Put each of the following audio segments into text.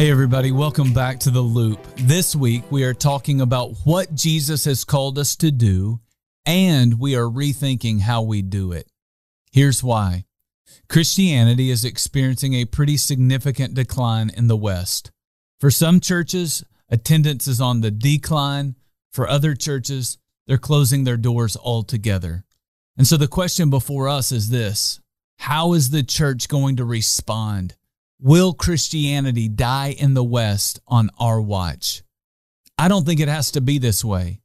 Hey, everybody, welcome back to The Loop. This week, we are talking about what Jesus has called us to do, and we are rethinking how we do it. Here's why Christianity is experiencing a pretty significant decline in the West. For some churches, attendance is on the decline. For other churches, they're closing their doors altogether. And so the question before us is this How is the church going to respond? Will Christianity die in the West on our watch? I don't think it has to be this way,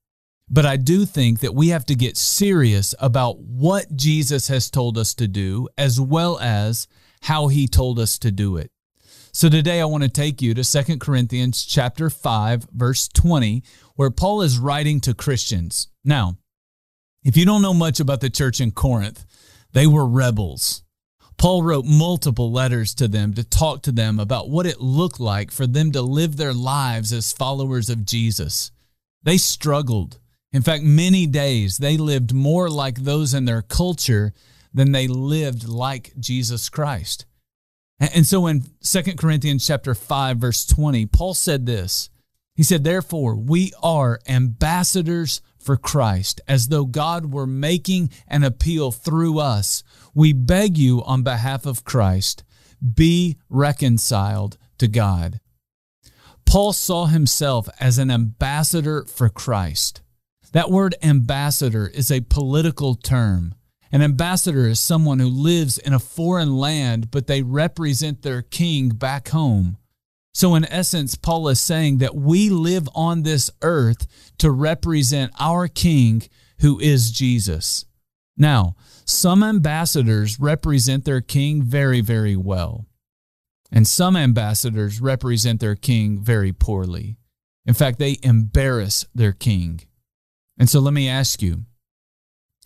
but I do think that we have to get serious about what Jesus has told us to do as well as how he told us to do it. So today I want to take you to 2 Corinthians chapter 5 verse 20 where Paul is writing to Christians. Now, if you don't know much about the church in Corinth, they were rebels. Paul wrote multiple letters to them to talk to them about what it looked like for them to live their lives as followers of Jesus. They struggled. In fact, many days they lived more like those in their culture than they lived like Jesus Christ. And so in 2 Corinthians chapter 5 verse 20, Paul said this. He said, "Therefore, we are ambassadors for Christ, as though God were making an appeal through us. We beg you on behalf of Christ, be reconciled to God. Paul saw himself as an ambassador for Christ. That word ambassador is a political term. An ambassador is someone who lives in a foreign land, but they represent their king back home. So, in essence, Paul is saying that we live on this earth to represent our King, who is Jesus. Now, some ambassadors represent their king very, very well, and some ambassadors represent their king very poorly. In fact, they embarrass their king. And so, let me ask you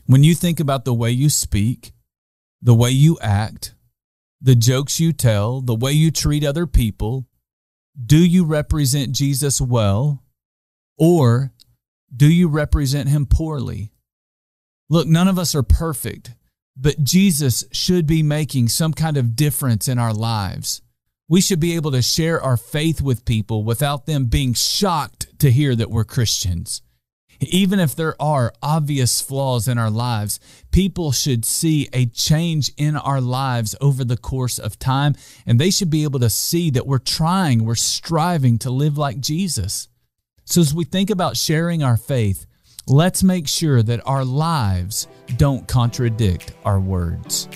when you think about the way you speak, the way you act, the jokes you tell, the way you treat other people, do you represent Jesus well or do you represent him poorly? Look, none of us are perfect, but Jesus should be making some kind of difference in our lives. We should be able to share our faith with people without them being shocked to hear that we're Christians. Even if there are obvious flaws in our lives, people should see a change in our lives over the course of time, and they should be able to see that we're trying, we're striving to live like Jesus. So, as we think about sharing our faith, let's make sure that our lives don't contradict our words.